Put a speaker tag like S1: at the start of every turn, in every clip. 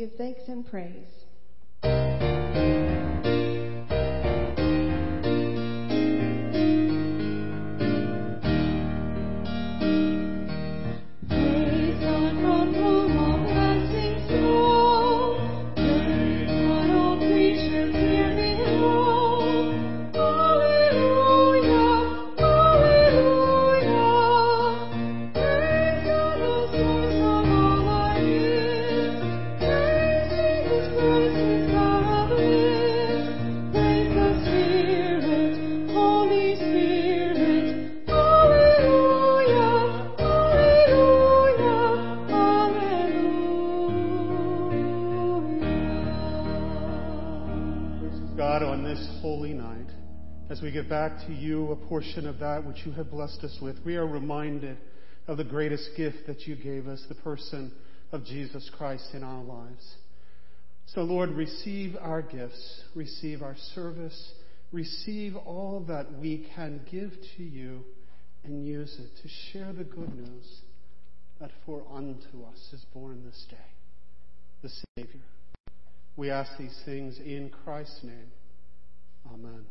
S1: give thanks and praise.
S2: To you a portion of that which you have blessed us with, we are reminded of the greatest gift that you gave us, the person of Jesus Christ in our lives. So, Lord, receive our gifts, receive our service, receive all that we can give to you, and use it to share the good news that for unto us is born this day, the Savior. We ask these things in Christ's name. Amen.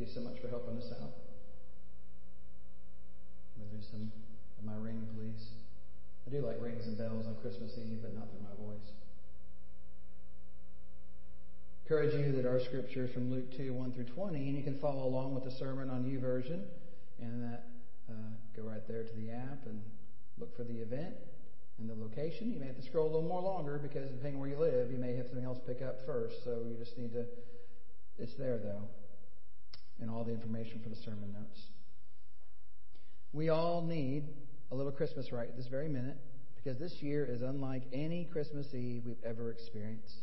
S3: You so much for helping us out. Maybe some of my ring, please. I do like rings and bells on Christmas Eve, but not through my voice. Encourage you that our scripture is from Luke 2, 1 through 20, and you can follow along with the sermon on YouVersion, and that uh, go right there to the app and look for the event and the location. You may have to scroll a little more longer because depending where you live, you may have something else pick up first. So you just need to. It's there though, and all the information for the sermon notes. We all need a little Christmas right this very minute because this year is unlike any Christmas Eve we've ever experienced.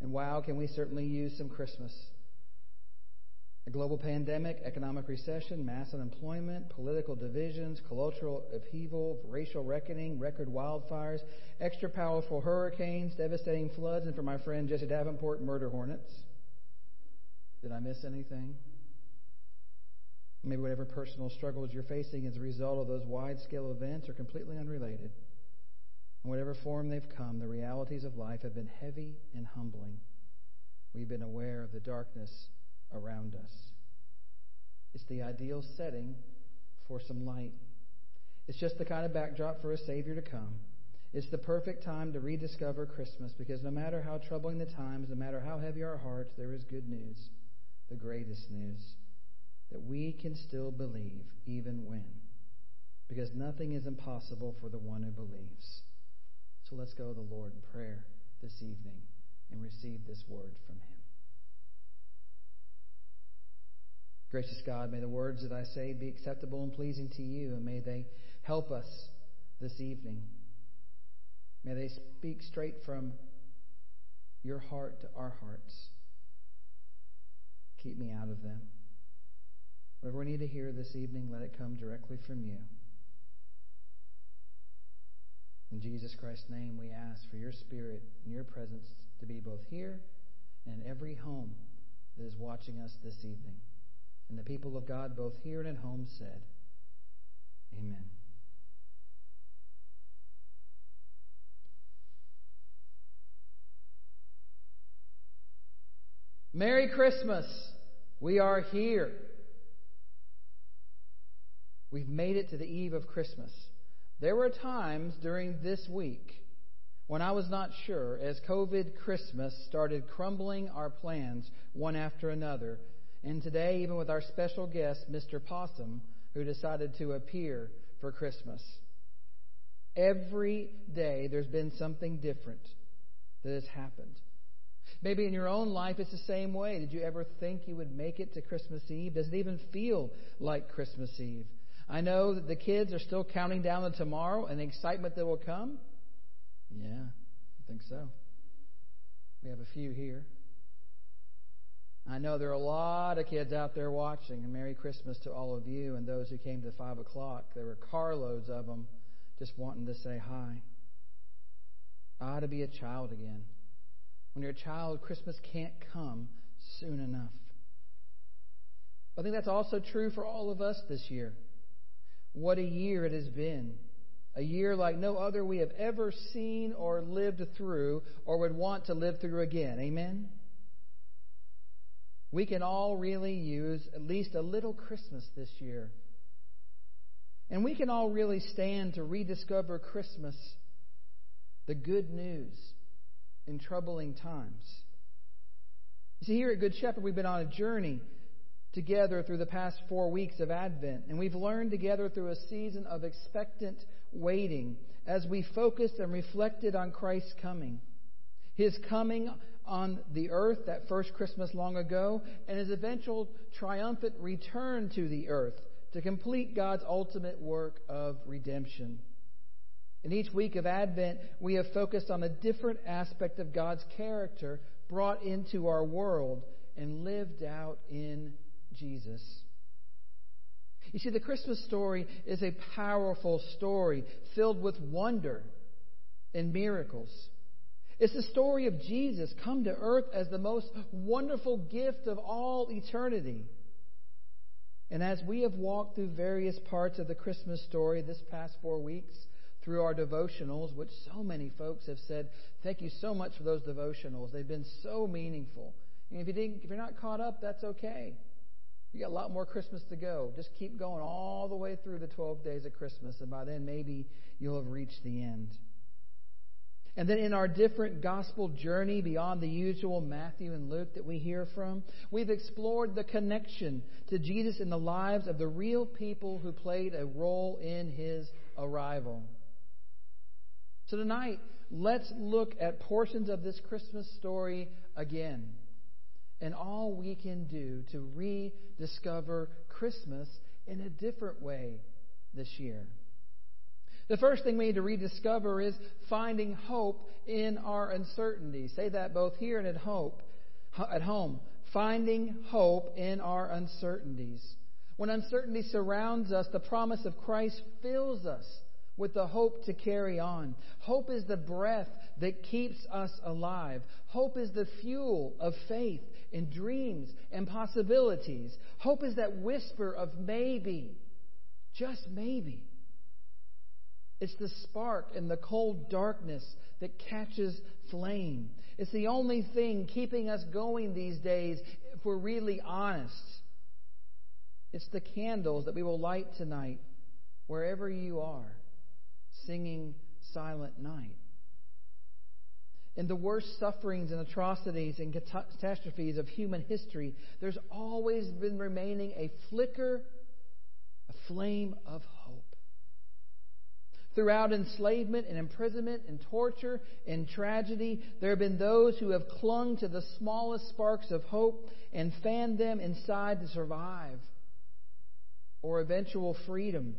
S3: And wow, can we certainly use some Christmas. A global pandemic, economic recession, mass unemployment, political divisions, cultural upheaval, racial reckoning, record wildfires, extra powerful hurricanes, devastating floods, and for my friend Jesse Davenport, murder hornets. Did I miss anything? Maybe whatever personal struggles you're facing as a result of those wide scale events are completely unrelated. In whatever form they've come, the realities of life have been heavy and humbling. We've been aware of the darkness around us. It's the ideal setting for some light. It's just the kind of backdrop for a Savior to come. It's the perfect time to rediscover Christmas because no matter how troubling the times, no matter how heavy our hearts, there is good news, the greatest news that we can still believe even when. Because nothing is impossible for the one who believes. So let's go to the Lord in prayer this evening and receive this word from Him. Gracious God, may the words that I say be acceptable and pleasing to you, and may they help us this evening. May they speak straight from your heart to our hearts. Keep me out of them. Whatever we need to hear this evening, let it come directly from you. In Jesus Christ's name, we ask for your Spirit and your presence to be both here and in every home that is watching us this evening. And the people of God, both here and at home, said, Amen. Merry Christmas! We are here. We've made it to the eve of Christmas. There were times during this week when I was not sure as COVID Christmas started crumbling our plans one after another. And today, even with our special guest, Mr. Possum, who decided to appear for Christmas. Every day there's been something different that has happened. Maybe in your own life it's the same way. Did you ever think you would make it to Christmas Eve? Does it even feel like Christmas Eve? I know that the kids are still counting down to tomorrow and the excitement that will come. Yeah, I think so. We have a few here. I know there are a lot of kids out there watching, and Merry Christmas to all of you and those who came to 5 o'clock. There were carloads of them just wanting to say hi. I ought to be a child again. When you're a child, Christmas can't come soon enough. I think that's also true for all of us this year. What a year it has been. A year like no other we have ever seen or lived through or would want to live through again. Amen? We can all really use at least a little Christmas this year. And we can all really stand to rediscover Christmas, the good news in troubling times. You see, here at Good Shepherd, we've been on a journey together through the past four weeks of Advent, and we've learned together through a season of expectant waiting as we focused and reflected on Christ's coming. His coming on the earth that first Christmas long ago, and his eventual triumphant return to the earth to complete God's ultimate work of redemption. In each week of Advent, we have focused on a different aspect of God's character brought into our world and lived out in Jesus. You see, the Christmas story is a powerful story filled with wonder and miracles. It's the story of Jesus come to earth as the most wonderful gift of all eternity. And as we have walked through various parts of the Christmas story this past four weeks, through our devotionals, which so many folks have said, thank you so much for those devotionals. They've been so meaningful. And if, you didn't, if you're not caught up, that's okay. You got a lot more Christmas to go. Just keep going all the way through the 12 days of Christmas, and by then maybe you'll have reached the end. And then in our different gospel journey beyond the usual Matthew and Luke that we hear from, we've explored the connection to Jesus in the lives of the real people who played a role in his arrival. So tonight, let's look at portions of this Christmas story again and all we can do to rediscover Christmas in a different way this year. The first thing we need to rediscover is finding hope in our uncertainty. Say that both here and at hope, at home. Finding hope in our uncertainties. When uncertainty surrounds us, the promise of Christ fills us with the hope to carry on. Hope is the breath that keeps us alive. Hope is the fuel of faith and dreams and possibilities. Hope is that whisper of maybe, just maybe. It's the spark in the cold darkness that catches flame. It's the only thing keeping us going these days if we're really honest. It's the candles that we will light tonight wherever you are, singing Silent Night. In the worst sufferings and atrocities and catastrophes of human history, there's always been remaining a flicker, a flame of hope. Throughout enslavement and imprisonment and torture and tragedy, there have been those who have clung to the smallest sparks of hope and fanned them inside to survive or eventual freedom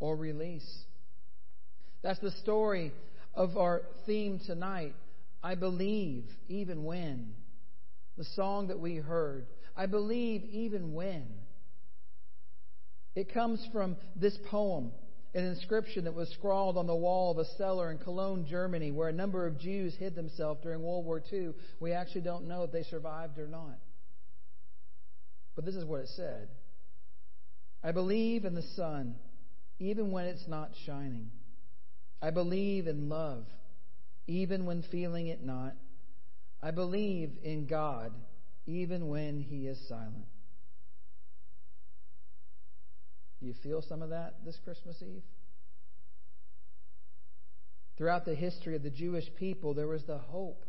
S3: or release. That's the story of our theme tonight. I believe even when. The song that we heard. I believe even when. It comes from this poem an inscription that was scrawled on the wall of a cellar in Cologne, Germany, where a number of Jews hid themselves during World War II. We actually don't know if they survived or not. But this is what it said I believe in the sun, even when it's not shining. I believe in love, even when feeling it not. I believe in God, even when He is silent. Do you feel some of that this Christmas Eve? Throughout the history of the Jewish people, there was the hope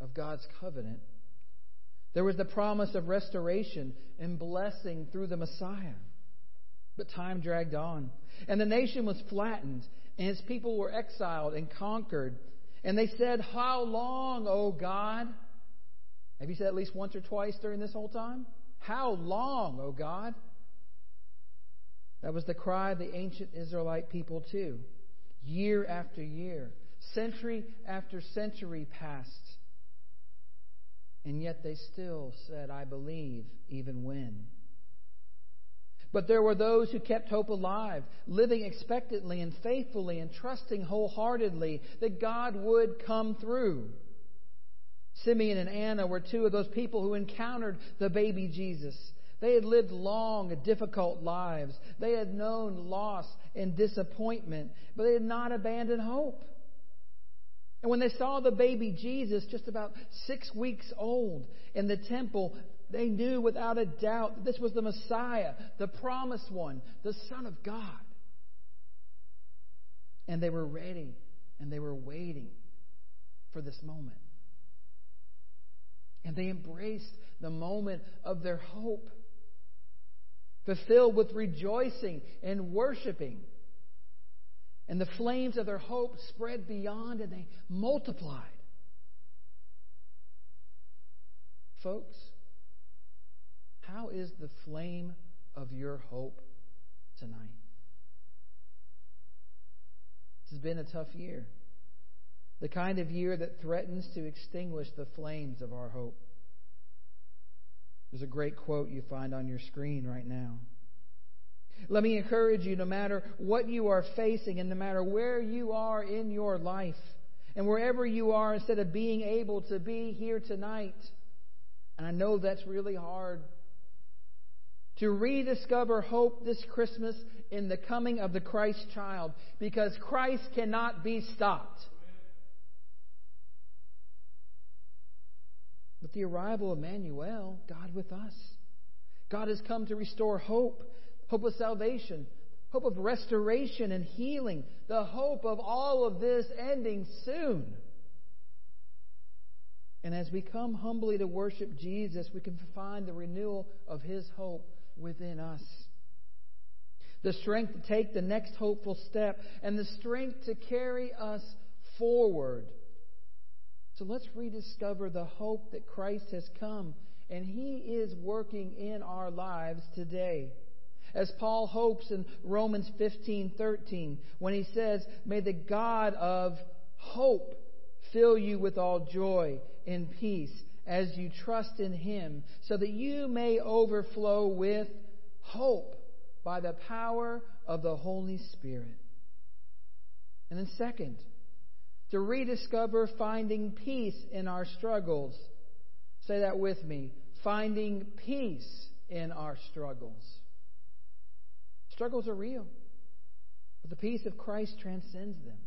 S3: of God's covenant. There was the promise of restoration and blessing through the Messiah. But time dragged on, and the nation was flattened, and its people were exiled and conquered. And they said, How long, O God? Have you said at least once or twice during this whole time? How long, O God? That was the cry of the ancient Israelite people, too. Year after year, century after century passed. And yet they still said, I believe, even when. But there were those who kept hope alive, living expectantly and faithfully and trusting wholeheartedly that God would come through. Simeon and Anna were two of those people who encountered the baby Jesus they had lived long, difficult lives. They had known loss and disappointment, but they had not abandoned hope. And when they saw the baby Jesus, just about six weeks old, in the temple, they knew without a doubt that this was the Messiah, the promised one, the Son of God. And they were ready and they were waiting for this moment. And they embraced the moment of their hope fulfilled with rejoicing and worshiping. And the flames of their hope spread beyond and they multiplied. Folks, how is the flame of your hope tonight? This has been a tough year. The kind of year that threatens to extinguish the flames of our hope. There's a great quote you find on your screen right now. Let me encourage you no matter what you are facing and no matter where you are in your life and wherever you are, instead of being able to be here tonight, and I know that's really hard. To rediscover hope this Christmas in the coming of the Christ child because Christ cannot be stopped. With the arrival of Emmanuel, God with us, God has come to restore hope, hope of salvation, hope of restoration and healing, the hope of all of this ending soon. And as we come humbly to worship Jesus, we can find the renewal of his hope within us. The strength to take the next hopeful step and the strength to carry us forward. So let's rediscover the hope that Christ has come and he is working in our lives today. As Paul hopes in Romans 15:13 when he says, "May the God of hope fill you with all joy and peace as you trust in him, so that you may overflow with hope by the power of the Holy Spirit." And then second, to rediscover finding peace in our struggles. Say that with me. Finding peace in our struggles. Struggles are real, but the peace of Christ transcends them,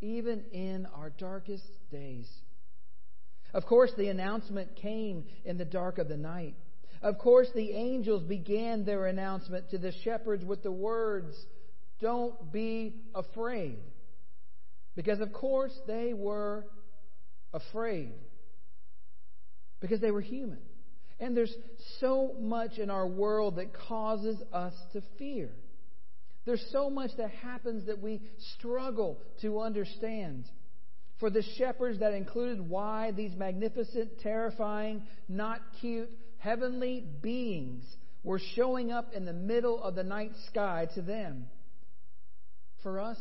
S3: even in our darkest days. Of course, the announcement came in the dark of the night. Of course, the angels began their announcement to the shepherds with the words, Don't be afraid. Because, of course, they were afraid. Because they were human. And there's so much in our world that causes us to fear. There's so much that happens that we struggle to understand. For the shepherds, that included why these magnificent, terrifying, not cute, heavenly beings were showing up in the middle of the night sky to them. For us,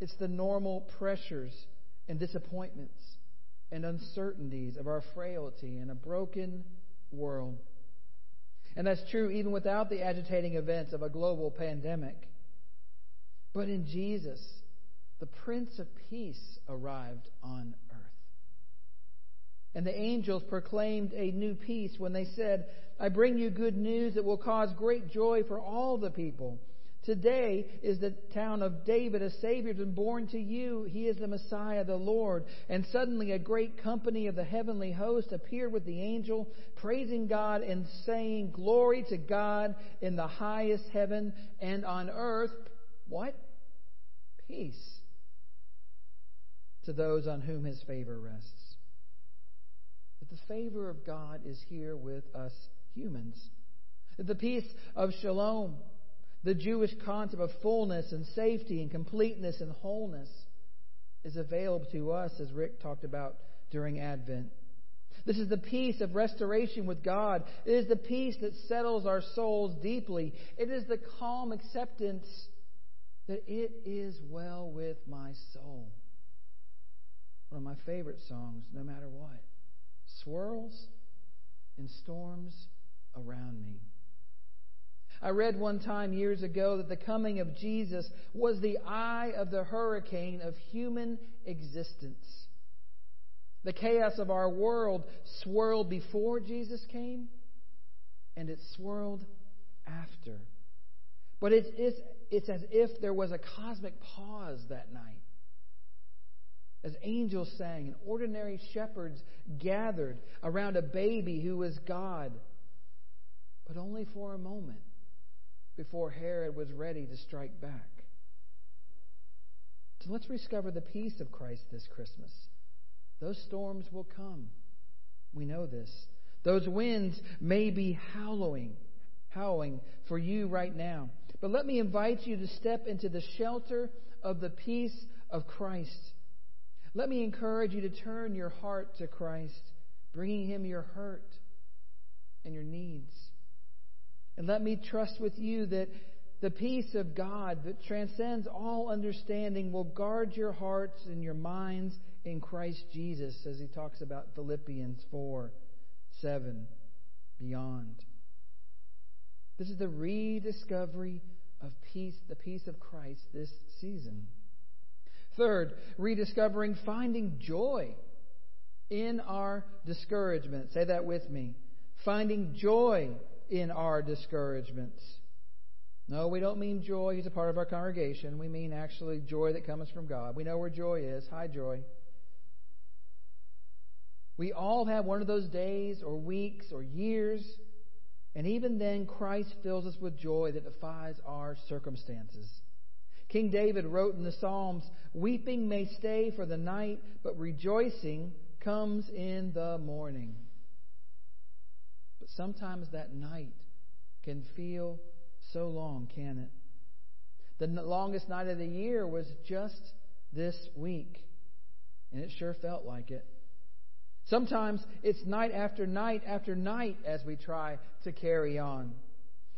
S3: it's the normal pressures and disappointments and uncertainties of our frailty in a broken world. And that's true even without the agitating events of a global pandemic. But in Jesus, the Prince of Peace arrived on earth. And the angels proclaimed a new peace when they said, I bring you good news that will cause great joy for all the people. Today is the town of David. A Savior has been born to you. He is the Messiah, the Lord. And suddenly a great company of the heavenly host appeared with the angel, praising God and saying, Glory to God in the highest heaven and on earth. What? Peace to those on whom his favor rests. That the favor of God is here with us humans. That the peace of shalom the Jewish concept of fullness and safety and completeness and wholeness is available to us, as Rick talked about during Advent. This is the peace of restoration with God. It is the peace that settles our souls deeply. It is the calm acceptance that it is well with my soul. One of my favorite songs, no matter what. Swirls and storms around me. I read one time years ago that the coming of Jesus was the eye of the hurricane of human existence. The chaos of our world swirled before Jesus came, and it swirled after. But it's, it's, it's as if there was a cosmic pause that night. As angels sang and ordinary shepherds gathered around a baby who was God, but only for a moment before Herod was ready to strike back. So let's discover the peace of Christ this Christmas. Those storms will come. We know this. Those winds may be howling, howling for you right now. But let me invite you to step into the shelter of the peace of Christ. Let me encourage you to turn your heart to Christ, bringing him your hurt and your needs. And let me trust with you that the peace of God that transcends all understanding will guard your hearts and your minds in Christ Jesus, as he talks about Philippians 4 7 beyond. This is the rediscovery of peace, the peace of Christ this season. Third, rediscovering finding joy in our discouragement. Say that with me. Finding joy in our discouragements. No, we don't mean joy. He's a part of our congregation. We mean actually joy that comes from God. We know where joy is. Hi, joy. We all have one of those days or weeks or years, and even then, Christ fills us with joy that defies our circumstances. King David wrote in the Psalms Weeping may stay for the night, but rejoicing comes in the morning. But sometimes that night can feel so long, can it? The longest night of the year was just this week, and it sure felt like it. Sometimes it's night after night after night as we try to carry on.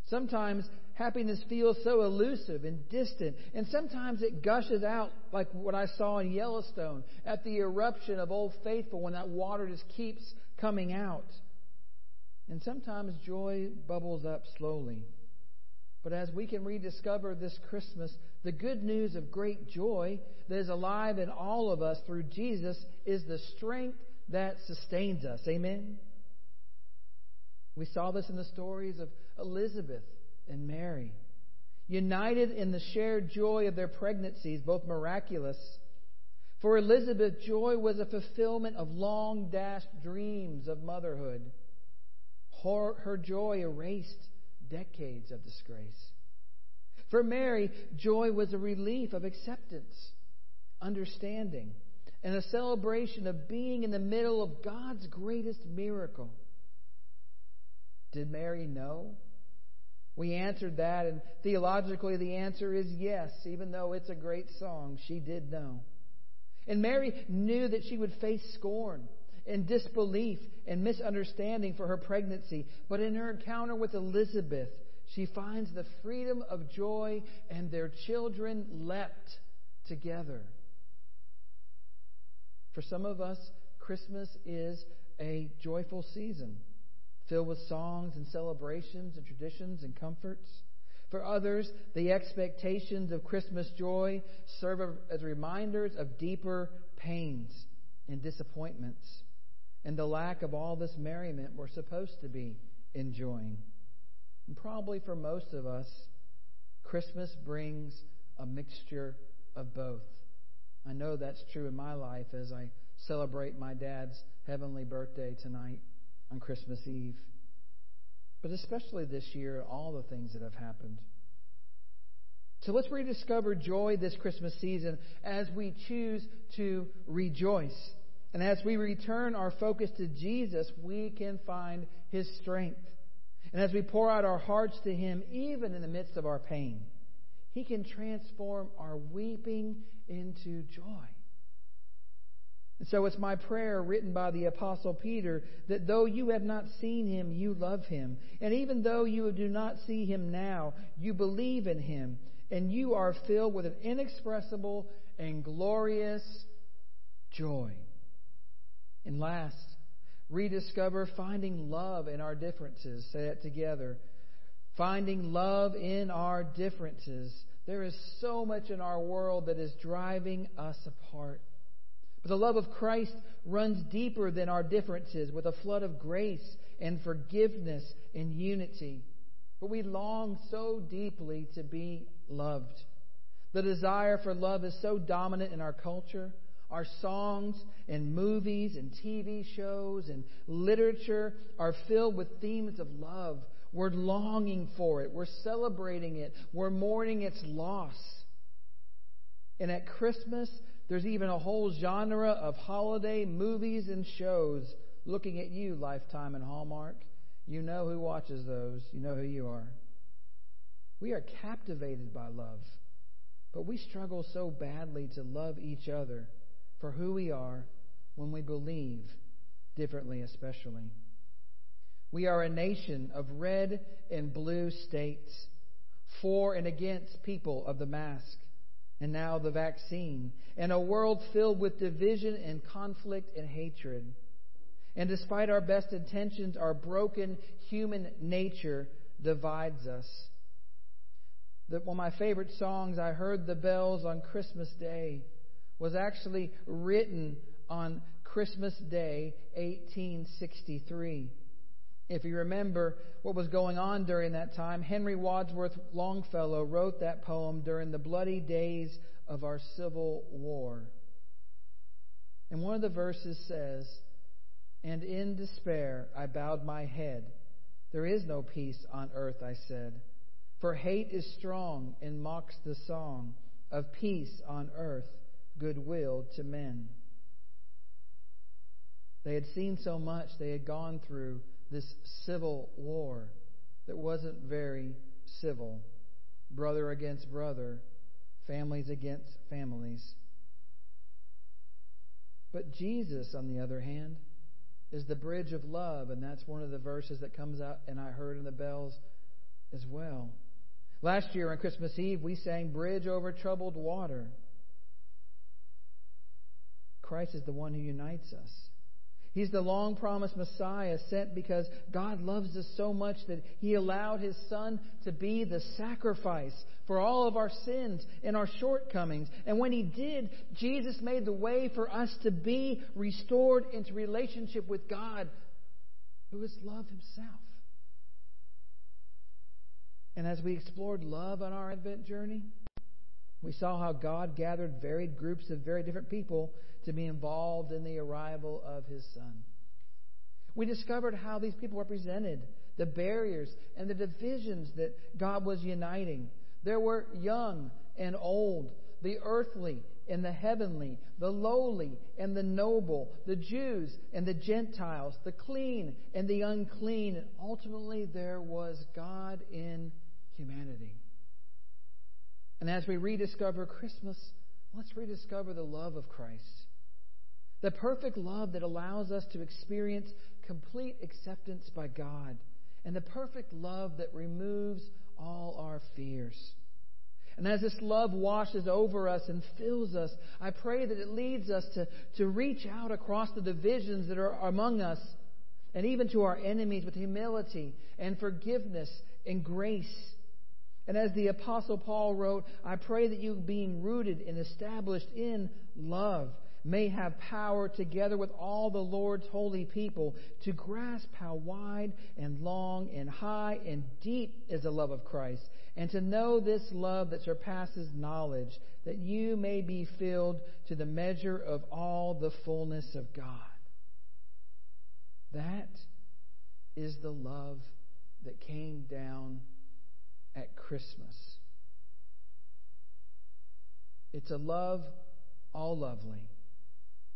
S3: Sometimes happiness feels so elusive and distant, and sometimes it gushes out like what I saw in Yellowstone at the eruption of Old Faithful when that water just keeps coming out. And sometimes joy bubbles up slowly. But as we can rediscover this Christmas, the good news of great joy that is alive in all of us through Jesus is the strength that sustains us. Amen? We saw this in the stories of Elizabeth and Mary. United in the shared joy of their pregnancies, both miraculous. For Elizabeth, joy was a fulfillment of long dashed dreams of motherhood. Her, her joy erased decades of disgrace. For Mary, joy was a relief of acceptance, understanding, and a celebration of being in the middle of God's greatest miracle. Did Mary know? We answered that, and theologically, the answer is yes, even though it's a great song, she did know. And Mary knew that she would face scorn and disbelief and misunderstanding for her pregnancy. But in her encounter with Elizabeth, she finds the freedom of joy, and their children leapt together. For some of us, Christmas is a joyful season filled with songs and celebrations and traditions and comforts. For others, the expectations of Christmas joy serve as reminders of deeper pains and disappointments and the lack of all this merriment we're supposed to be enjoying. And probably for most of us, Christmas brings a mixture of both. I know that's true in my life as I celebrate my dad's heavenly birthday tonight on Christmas Eve. But especially this year, all the things that have happened. So let's rediscover joy this Christmas season as we choose to rejoice. And as we return our focus to Jesus, we can find His strength. And as we pour out our hearts to Him, even in the midst of our pain, He can transform our weeping into joy. And so it's my prayer written by the Apostle Peter that though you have not seen him, you love him. And even though you do not see him now, you believe in him. And you are filled with an inexpressible and glorious joy. And last, rediscover finding love in our differences. Say it together. Finding love in our differences. There is so much in our world that is driving us apart. But the love of Christ runs deeper than our differences with a flood of grace and forgiveness and unity. But we long so deeply to be loved. The desire for love is so dominant in our culture. Our songs and movies and TV shows and literature are filled with themes of love. We're longing for it. We're celebrating it. We're mourning its loss. And at Christmas, there's even a whole genre of holiday movies and shows looking at you, Lifetime and Hallmark. You know who watches those. You know who you are. We are captivated by love, but we struggle so badly to love each other for who we are when we believe differently, especially. We are a nation of red and blue states, for and against people of the mask, and now the vaccine, and a world filled with division and conflict and hatred. And despite our best intentions, our broken human nature divides us. The, one of my favorite songs, I Heard the Bells on Christmas Day was actually written on Christmas Day, 1863. If you remember what was going on during that time, Henry Wadsworth Longfellow wrote that poem during the bloody days of our Civil War. And one of the verses says, And in despair I bowed my head. There is no peace on earth, I said. For hate is strong and mocks the song of peace on earth, goodwill to men. They had seen so much, they had gone through this civil war that wasn't very civil. Brother against brother, families against families. But Jesus, on the other hand, is the bridge of love, and that's one of the verses that comes out, and I heard in the bells as well. Last year on Christmas Eve, we sang Bridge Over Troubled Water. Christ is the one who unites us. He's the long promised Messiah sent because God loves us so much that He allowed His Son to be the sacrifice for all of our sins and our shortcomings. And when He did, Jesus made the way for us to be restored into relationship with God, who is love Himself. And as we explored love on our Advent journey, we saw how God gathered varied groups of very different people to be involved in the arrival of his son. We discovered how these people represented the barriers and the divisions that God was uniting. There were young and old, the earthly and the heavenly, the lowly and the noble, the Jews and the Gentiles, the clean and the unclean, and ultimately there was God in humanity. And as we rediscover Christmas, let's rediscover the love of Christ. The perfect love that allows us to experience complete acceptance by God. And the perfect love that removes all our fears. And as this love washes over us and fills us, I pray that it leads us to, to reach out across the divisions that are among us and even to our enemies with humility and forgiveness and grace. And as the Apostle Paul wrote, I pray that you, being rooted and established in love, may have power together with all the Lord's holy people to grasp how wide and long and high and deep is the love of Christ, and to know this love that surpasses knowledge, that you may be filled to the measure of all the fullness of God. That is the love that came down at Christmas. It's a love all lovely,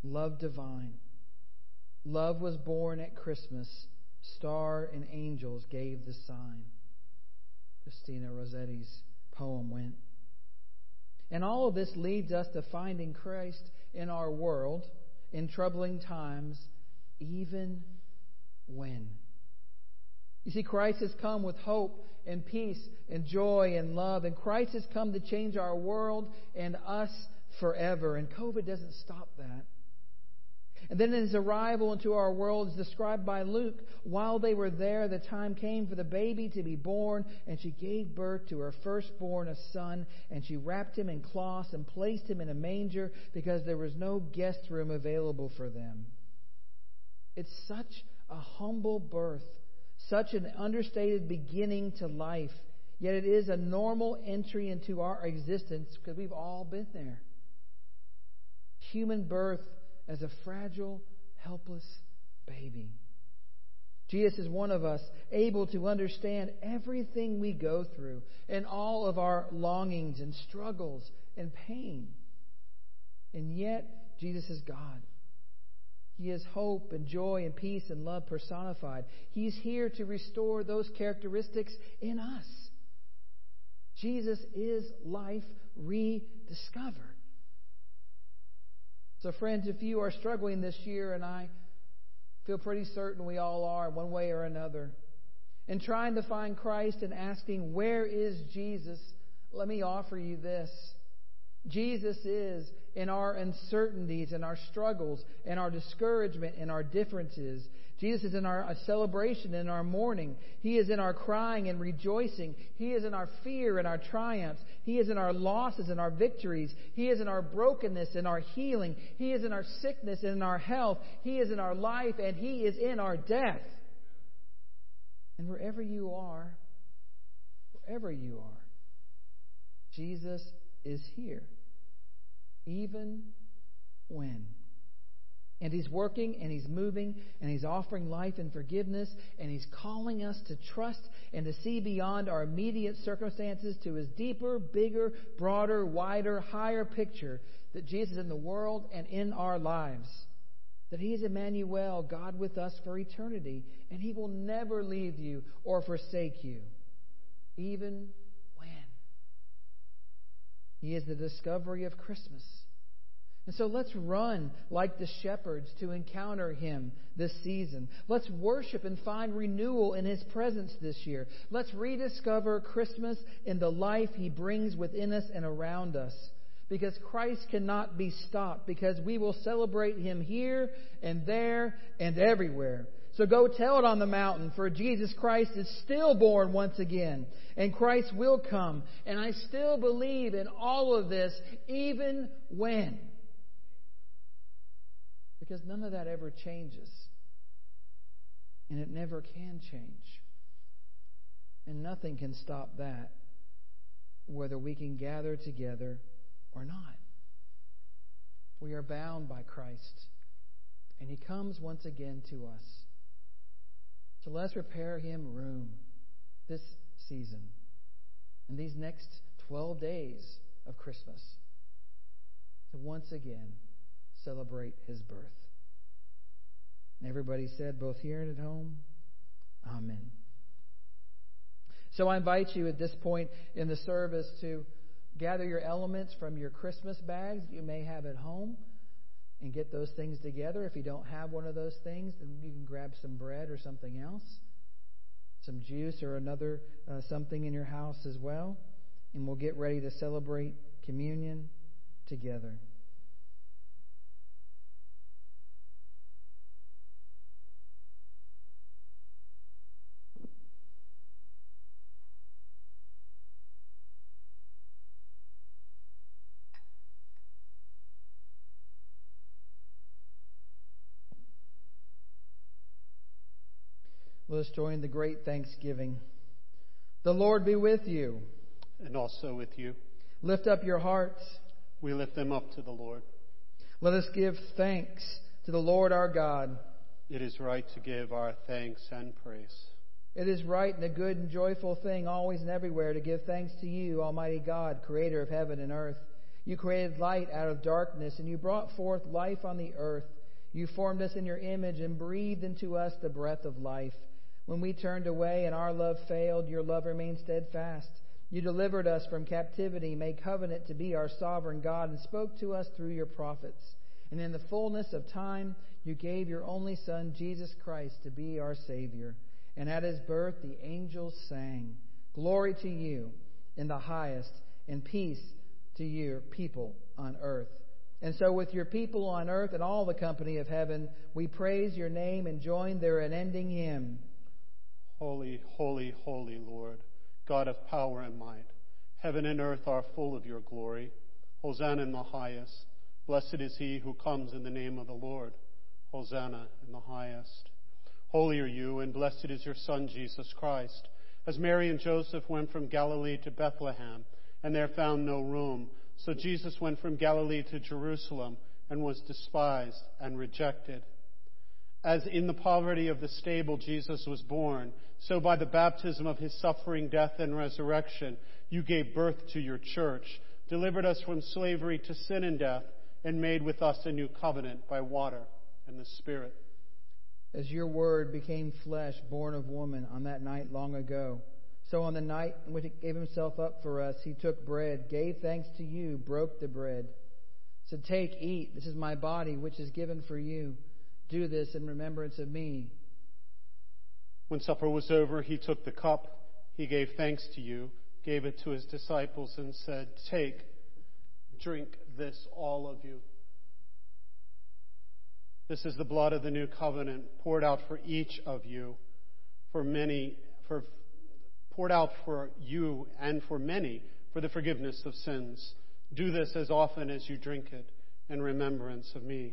S3: love divine. Love was born at Christmas. Star and angels gave the sign. Christina Rossetti's poem went. And all of this leads us to finding Christ in our world in troubling times, even when. You see, Christ has come with hope and peace and joy and love, and Christ has come to change our world and us forever. And COVID doesn't stop that. And then his arrival into our world is described by Luke. While they were there, the time came for the baby to be born, and she gave birth to her firstborn, a son, and she wrapped him in cloths and placed him in a manger because there was no guest room available for them. It's such a humble birth, such an understated beginning to life, yet it is a normal entry into our existence because we've all been there. Human birth as a fragile, helpless baby. Jesus is one of us, able to understand everything we go through and all of our longings and struggles and pain. And yet, Jesus is God. He is hope and joy and peace and love personified. He's here to restore those characteristics in us. Jesus is life rediscovered. So, friends, if you are struggling this year, and I feel pretty certain we all are, one way or another, in trying to find Christ and asking, Where is Jesus? Let me offer you this. Jesus is in our uncertainties and our struggles and our discouragement and our differences. Jesus is in our celebration and our mourning. He is in our crying and rejoicing. He is in our fear and our triumphs. He is in our losses and our victories. He is in our brokenness and our healing. He is in our sickness and in our health. He is in our life and He is in our death. And wherever you are, wherever you are, Jesus is here, even when. And He's working and He's moving and He's offering life and forgiveness and He's calling us to trust and to see beyond our immediate circumstances to His deeper, bigger, broader, wider, higher picture that Jesus is in the world and in our lives. That He is Emmanuel, God with us for eternity, and He will never leave you or forsake you, even when. He is the discovery of Christmas. And so let's run like the shepherds to encounter him this season. Let's worship and find renewal in his presence this year. Let's rediscover Christmas in the life he brings within us and around us. Because Christ cannot be stopped, because we will celebrate him here and there and everywhere. So go tell it on the mountain, for Jesus Christ is still born once again, and Christ will come. And I still believe in all of this, even when because none of that ever changes. And it never can change. And nothing can stop that, whether we can gather together or not. We are bound by Christ, and He comes once again to us. So let's prepare Him room this season and these next 12 days of Christmas to once again celebrate his birth. And everybody said, both here and at home, Amen. So I invite you at this point in the service to gather your elements from your Christmas bags you may have at home and get those things together. If you don't have one of those things, then you can grab some bread or something else, some juice or another uh, something in your house as well, and we'll get ready to celebrate communion together. Let us join the great thanksgiving. The Lord be with you.
S2: And also with you.
S3: Lift up your hearts.
S2: We lift them up to the Lord.
S3: Let us give thanks to the Lord our God.
S2: It is right to give our thanks and praise.
S3: It is right and a good and joyful thing always and everywhere to give thanks to you, Almighty God, creator of heaven and earth. You created light out of darkness, and you brought forth life on the earth. You formed us in your image and breathed into us the breath of life. When we turned away and our love failed, your love remained steadfast. You delivered us from captivity, made covenant to be our sovereign God, and spoke to us through your prophets. And in the fullness of time, you gave your only Son, Jesus Christ, to be our Savior. And at his birth, the angels sang, Glory to you in the highest, and peace to your people on earth. And so, with your people on earth and all the company of heaven, we praise your name and join their unending hymn.
S2: Holy, holy, holy Lord, God of power and might. Heaven and earth are full of your glory. Hosanna in the highest. Blessed is he who comes in the name of the Lord. Hosanna in the highest. Holy are you, and blessed is your Son, Jesus Christ. As Mary and Joseph went from Galilee to Bethlehem, and there found no room, so Jesus went from Galilee to Jerusalem and was despised and rejected. As in the poverty of the stable Jesus was born, so by the baptism of his suffering, death, and resurrection, you gave birth to your church, delivered us from slavery to sin and death, and made with us a new covenant by water and the Spirit.
S3: As your word became flesh, born of woman, on that night long ago, so on the night in which he gave himself up for us, he took bread, gave thanks to you, broke the bread, said, Take, eat, this is my body, which is given for you. Do this in remembrance of me.
S2: When supper was over, he took the cup, he gave thanks to you, gave it to his disciples, and said, Take, drink this, all of you. This is the blood of the new covenant poured out for each of you, for many, for poured out for you and for many for the forgiveness of sins. Do this as often as you drink it in remembrance of me.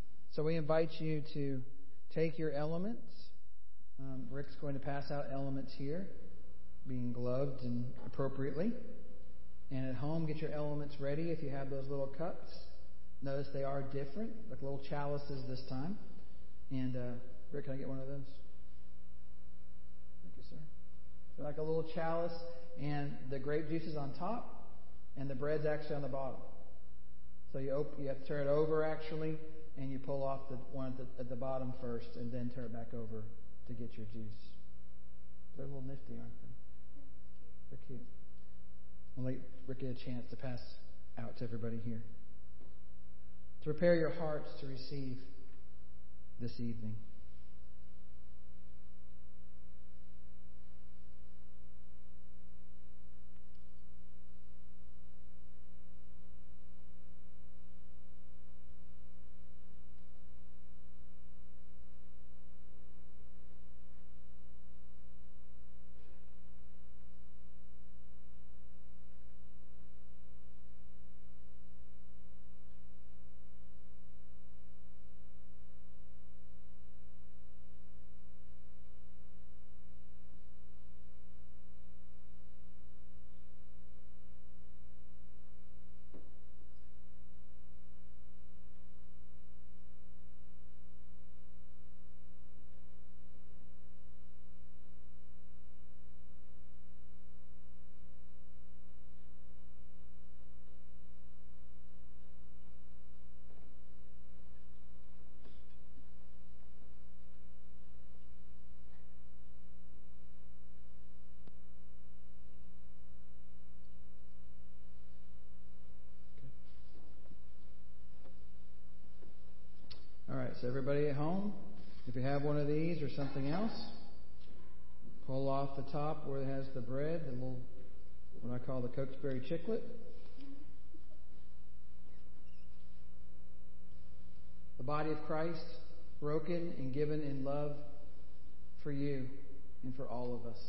S3: So we invite you to take your elements. Um, Rick's going to pass out elements here, being gloved and appropriately. And at home, get your elements ready if you have those little cups. Notice they are different, like little chalices this time. And uh, Rick, can I get one of those? Thank you, sir. They're like a little chalice, and the grape juice is on top, and the bread's actually on the bottom. So you you have to turn it over actually, and you pull off the one at the, at the bottom first, and then turn it back over to get your juice. They're a little nifty, aren't they? They're cute. I'll let Rick get a chance to pass out to everybody here. To prepare your hearts to receive this evening. Everybody at home, if you have one of these or something else, pull off the top where it has the bread, the little, what I call the Cokesbury chiclet. The body of Christ, broken and given in love for you and for all of us.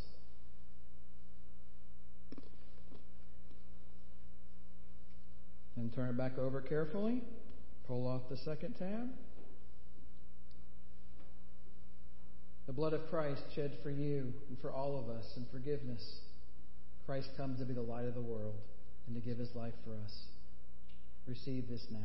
S3: Then turn it back over carefully. Pull off the second tab. The blood of Christ shed for you and for all of us in forgiveness. Christ comes to be the light of the world and to give his life for us. Receive this now.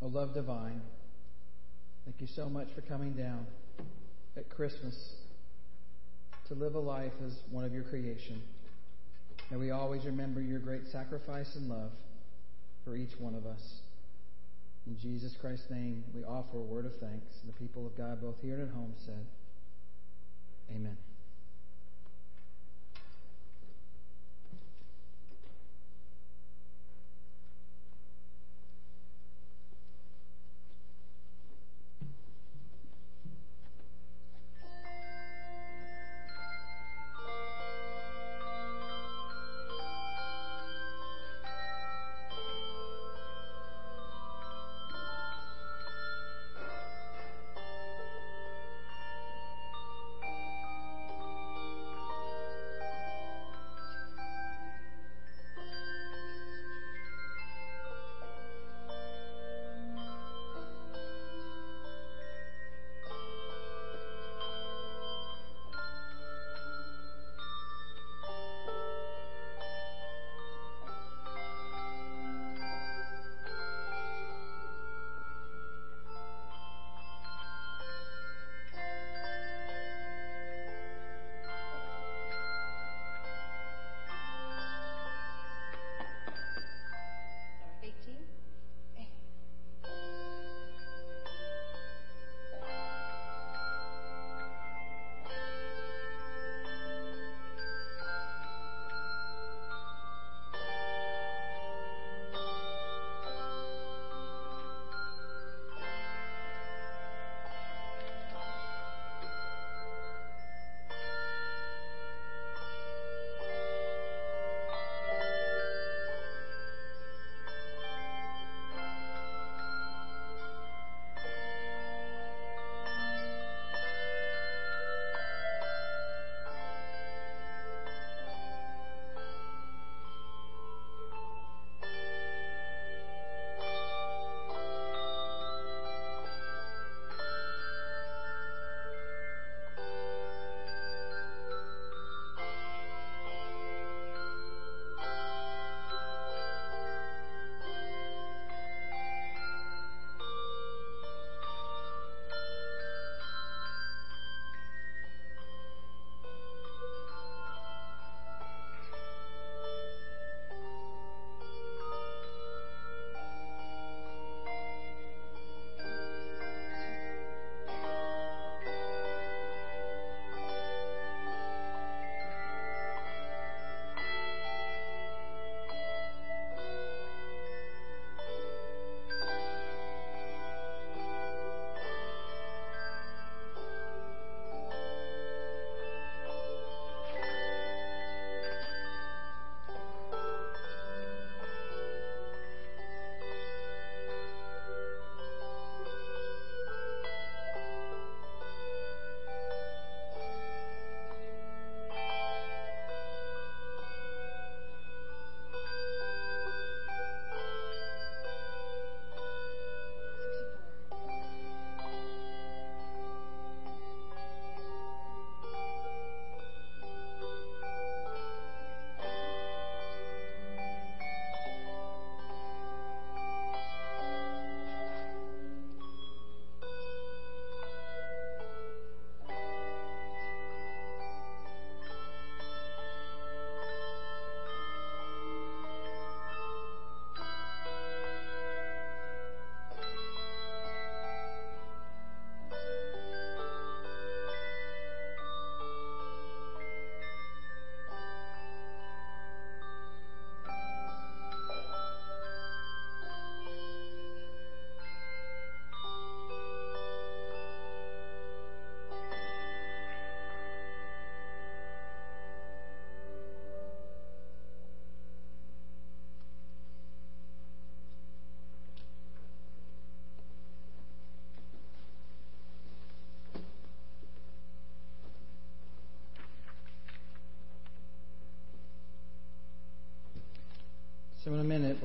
S3: O love divine, thank you so much for coming down at Christmas to live a life as one of your creation. And we always remember your great sacrifice and love for each one of us. In Jesus Christ's name, we offer a word of thanks. The people of God, both here and at home, said, Amen.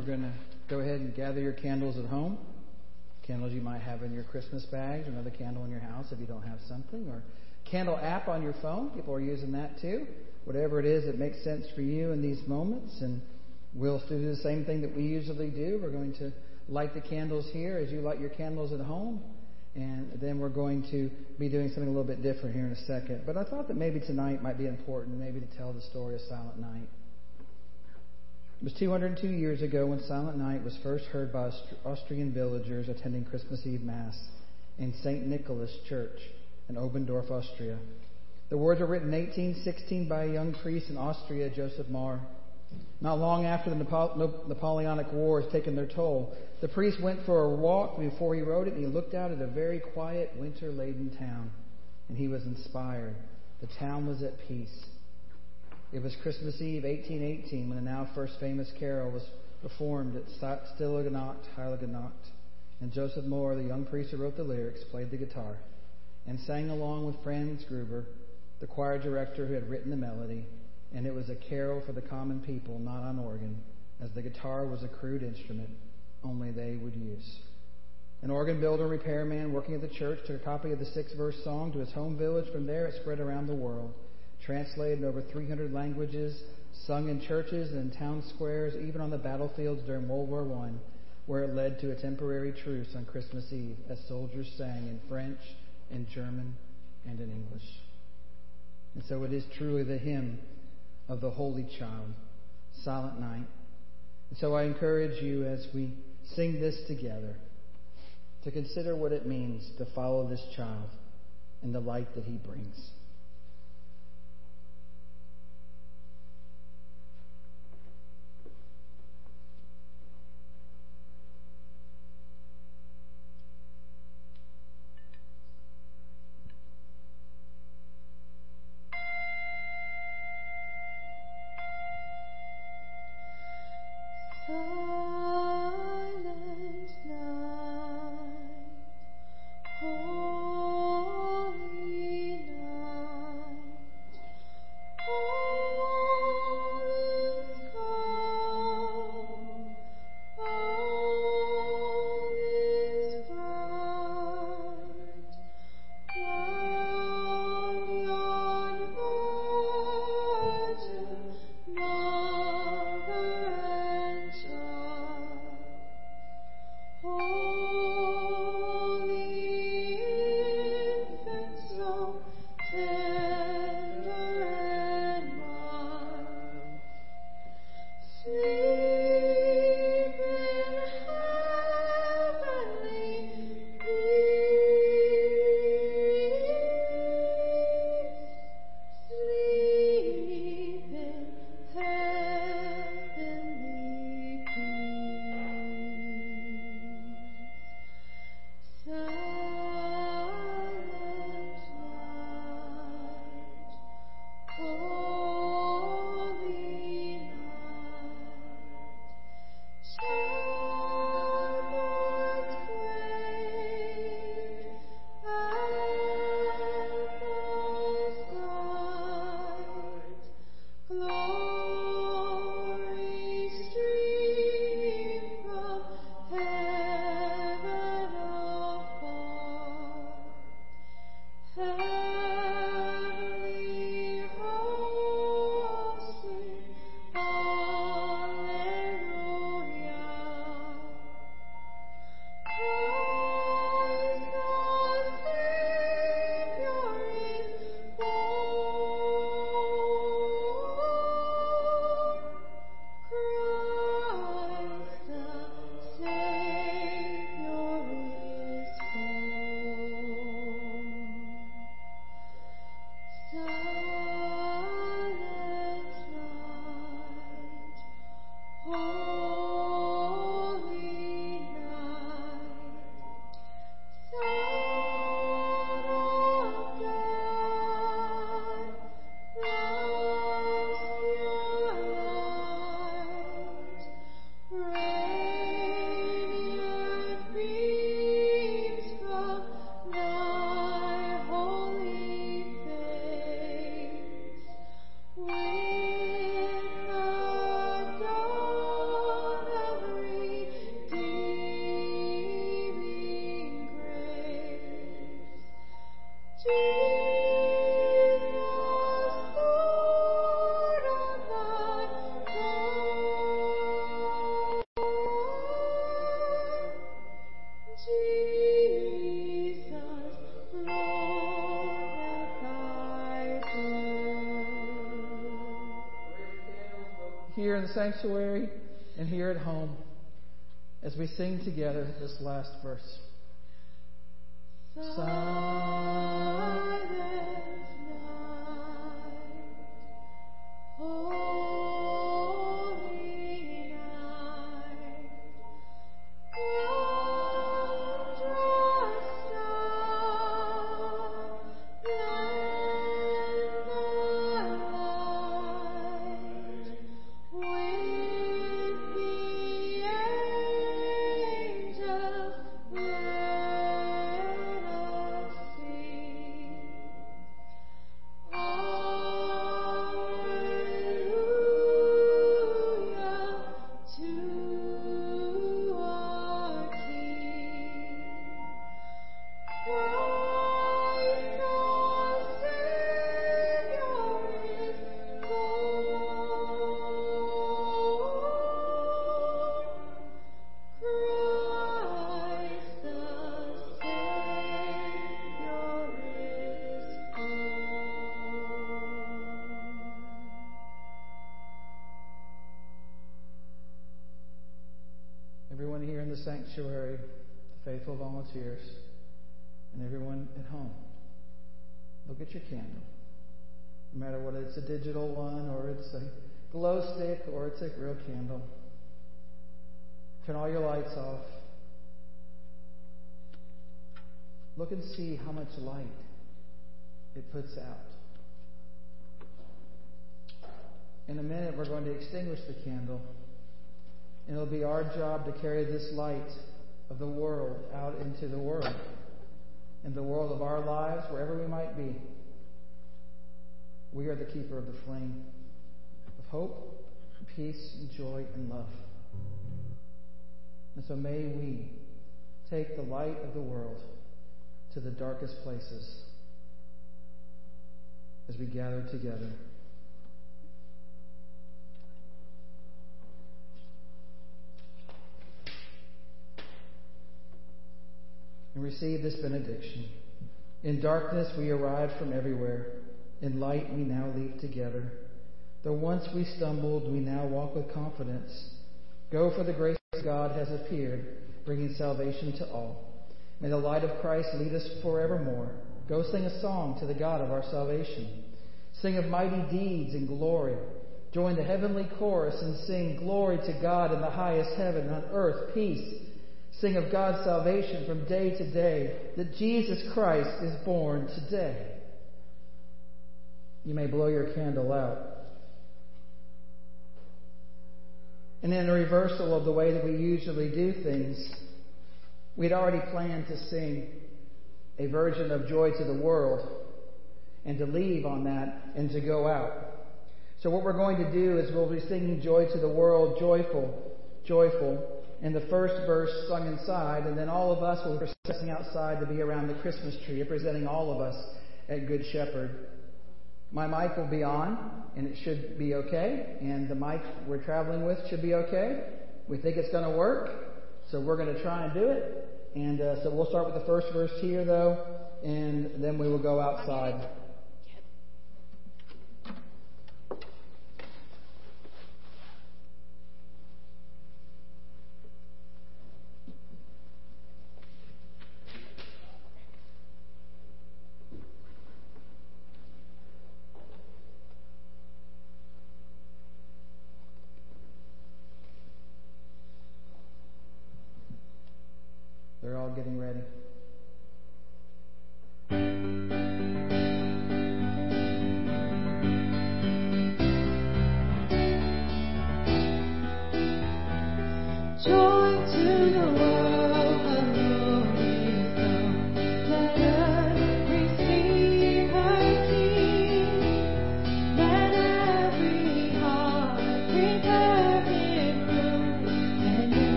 S3: We're going to go ahead and gather your candles at home. Candles you might have in your Christmas bags, another candle in your house if you don't have something, or candle app on your phone. People are using that too. Whatever it is that makes sense for you in these moments. And we'll do the same thing that we usually do. We're going to light the candles here as you light your candles at home. And then we're going to be doing something a little bit different here in a second. But I thought that maybe tonight might be important, maybe to tell the story of Silent Night. It was 202 years ago when Silent Night was first heard by Austrian villagers attending Christmas Eve Mass in St. Nicholas Church in Oberndorf, Austria. The words were written in 1816 by a young priest in Austria, Joseph Mohr. Not long after the Napoleonic Wars taken their toll, the priest went for a walk before he wrote it, and he looked out at a very quiet, winter laden town, and he was inspired. The town was at peace. It was Christmas Eve, 1818, when the now first famous carol was performed at Stille Nacht, heilige Nacht, And Joseph Mohr, the young priest who wrote the lyrics, played the guitar and sang along with Franz Gruber, the choir director who had written the melody. And it was a carol for the common people, not on organ, as the guitar was a crude instrument only they would use. An organ builder and repairman working at the church took a copy of the six verse song to his home village. From there, it spread around the world translated in over 300 languages, sung in churches and town squares, even on the battlefields during World War I, where it led to a temporary truce on Christmas Eve as soldiers sang in French, in German, and in English. And so it is truly the hymn of the Holy Child, Silent Night. And so I encourage you as we sing this together to consider what it means to follow this child and the light that he brings. Sanctuary and here at home as we sing together this last verse.
S1: Silent
S3: sanctuary, faithful volunteers, and everyone at home, look at your candle. No matter whether it's a digital one or it's a glow stick or it's a real candle. Turn all your lights off. Look and see how much light it puts out. In a minute, we're going to extinguish the candle. And it'll be our job to carry this light of the world out into the world, in the world of our lives, wherever we might be. We are the keeper of the flame of hope, peace, and joy, and love. And so may we take the light of the world to the darkest places as we gather together. And receive this benediction. In darkness we arrived from everywhere. In light we now leave together. Though once we stumbled, we now walk with confidence. Go, for the grace of God has appeared, bringing salvation to all. May the light of Christ lead us forevermore. Go sing a song to the God of our salvation. Sing of mighty deeds and glory. Join the heavenly chorus and sing glory to God in the highest heaven, on earth peace. Sing of God's salvation from day to day, that Jesus Christ is born today. You may blow your candle out. And in a reversal of the way that we usually do things, we'd already planned to sing a version of Joy to the World and to leave on that and to go out. So what we're going to do is we'll be singing Joy to the World, joyful, joyful, and the first verse sung inside, and then all of us will be processing outside to be around the Christmas tree, representing all of us at Good Shepherd. My mic will be on, and it should be okay, and the mic we're traveling with should be okay. We think it's going to work, so we're going to try and do it. And uh, so we'll start with the first verse here, though, and then we will go outside.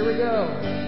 S3: Here we go.